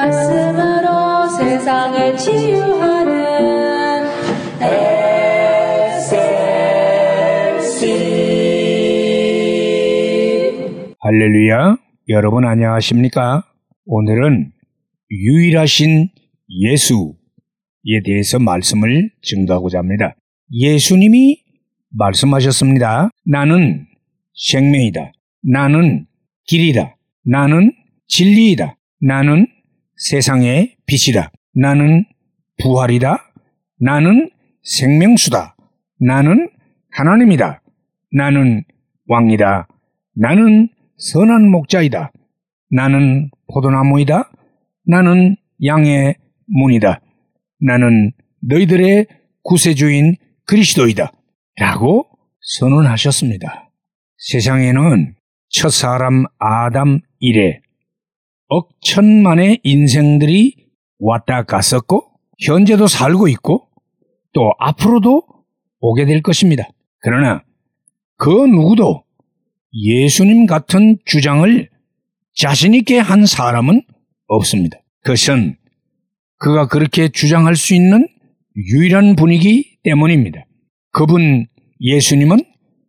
말씀으로 세상을 치유하는 SLC 할렐루야. 여러분 안녕하십니까? 오늘은 유일하신 예수에 대해서 말씀을 증거하고자 합니다. 예수님이 말씀하셨습니다. 나는 생명이다. 나는 길이다. 나는 진리이다. 나는 세상의 빛이다. 나는 부활이다. 나는 생명수다. 나는 하나님이다. 나는 왕이다. 나는 선한 목자이다. 나는 포도나무이다. 나는 양의 문이다. 나는 너희들의 구세주인 그리스도이다. 라고 선언하셨습니다. 세상에는 첫 사람 아담 이래 억천만의 인생들이 왔다 갔었고 현재도 살고 있고 또 앞으로도 오게 될 것입니다. 그러나 그 누구도 예수님 같은 주장을 자신있게 한 사람은 없습니다. 그것은 그가 그렇게 주장할 수 있는 유일한 분이기 때문입니다. 그분 예수님은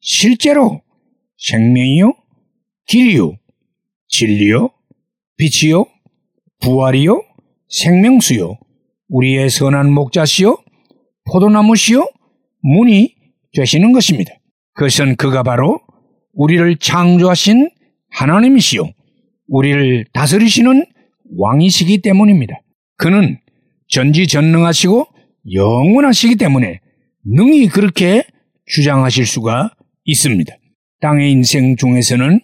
실제로 생명이요, 길이요, 진리요, 빛이요, 부활이요, 생명수요, 우리의 선한 목자시요, 포도나무시요, 문이 되시는 것입니다. 그것은 그가 바로 우리를 창조하신 하나님이시요, 우리를 다스리시는 왕이시기 때문입니다. 그는 전지전능하시고 영원하시기 때문에 능히 그렇게 주장하실 수가 있습니다. 땅의 인생 중에서는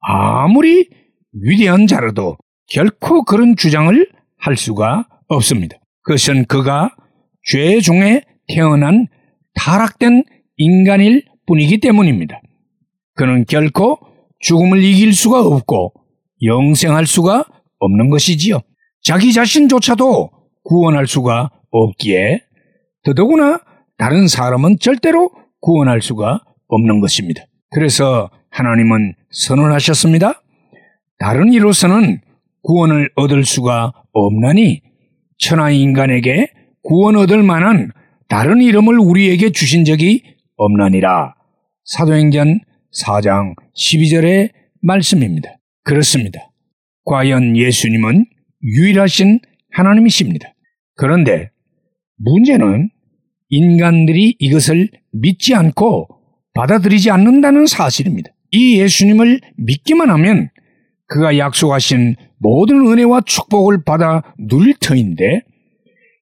아무리 위대한 자라도 결코 그런 주장을 할 수가 없습니다. 그것은 그가 죄 중에 태어난 타락된 인간일 뿐이기 때문입니다. 그는 결코 죽음을 이길 수가 없고 영생할 수가 없는 것이지요. 자기 자신조차도 구원할 수가 없기에 더더구나 다른 사람은 절대로 구원할 수가 없는 것입니다. 그래서 하나님은 선언하셨습니다. 다른 이로서는 구원을 얻을 수가 없나니 천하 인간에게 구원 얻을 만한 다른 이름을 우리에게 주신 적이 없나니라. 사도행전 4장 12절의 말씀입니다. 그렇습니다. 과연 예수님은 유일하신 하나님이십니다. 그런데 문제는 인간들이 이것을 믿지 않고 받아들이지 않는다는 사실입니다. 이 예수님을 믿기만 하면 그가 약속하신 모든 은혜와 축복을 받아 누릴 터인데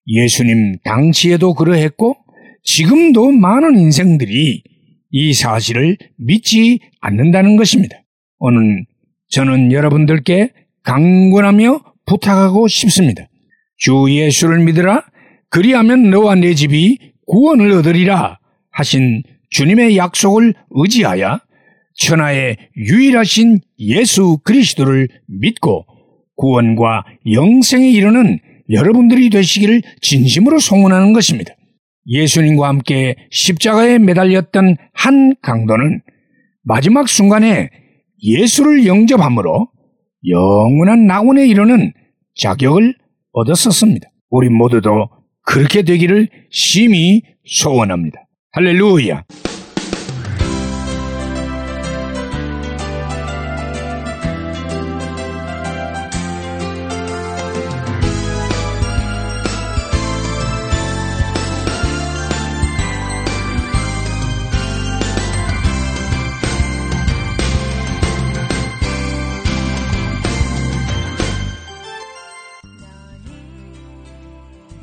예수님 당시에도 그러했고 지금도 많은 인생들이 이 사실을 믿지 않는다는 것입니다. 오늘 저는 여러분들께 강권하며 부탁하고 싶습니다. 주 예수를 믿으라 그리하면 너와 내 집이 구원을 얻으리라 하신 주님의 약속을 의지하여 천하의 유일하신 예수 그리스도를 믿고 구원과 영생에 이르는 여러분들이 되시기를 진심으로 소원하는 것입니다. 예수님과 함께 십자가에 매달렸던 한 강도는 마지막 순간에 예수를 영접함으로 영원한 낙원에 이르는 자격을 얻었었습니다. 우리 모두도 그렇게 되기를 심히 소원합니다. 할렐루야!